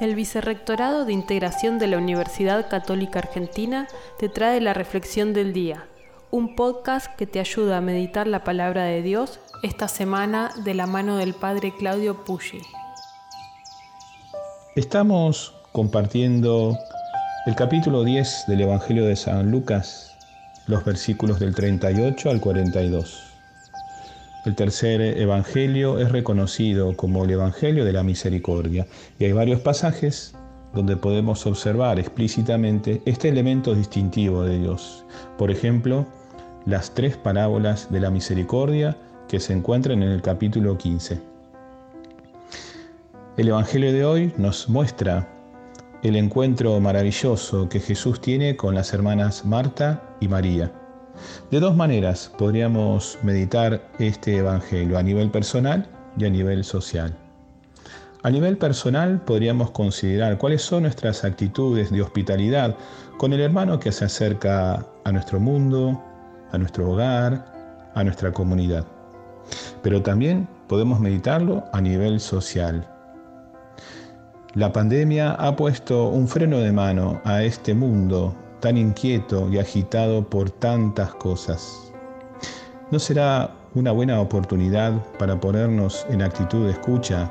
El Vicerrectorado de Integración de la Universidad Católica Argentina te trae la Reflexión del Día, un podcast que te ayuda a meditar la palabra de Dios esta semana de la mano del Padre Claudio Pucci. Estamos compartiendo el capítulo 10 del Evangelio de San Lucas, los versículos del 38 al 42. El tercer evangelio es reconocido como el evangelio de la misericordia y hay varios pasajes donde podemos observar explícitamente este elemento distintivo de Dios. Por ejemplo, las tres parábolas de la misericordia que se encuentran en el capítulo 15. El Evangelio de hoy nos muestra el encuentro maravilloso que Jesús tiene con las hermanas Marta y María. De dos maneras podríamos meditar este Evangelio, a nivel personal y a nivel social. A nivel personal podríamos considerar cuáles son nuestras actitudes de hospitalidad con el hermano que se acerca a nuestro mundo, a nuestro hogar, a nuestra comunidad. Pero también podemos meditarlo a nivel social. La pandemia ha puesto un freno de mano a este mundo tan inquieto y agitado por tantas cosas. ¿No será una buena oportunidad para ponernos en actitud de escucha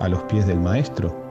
a los pies del Maestro?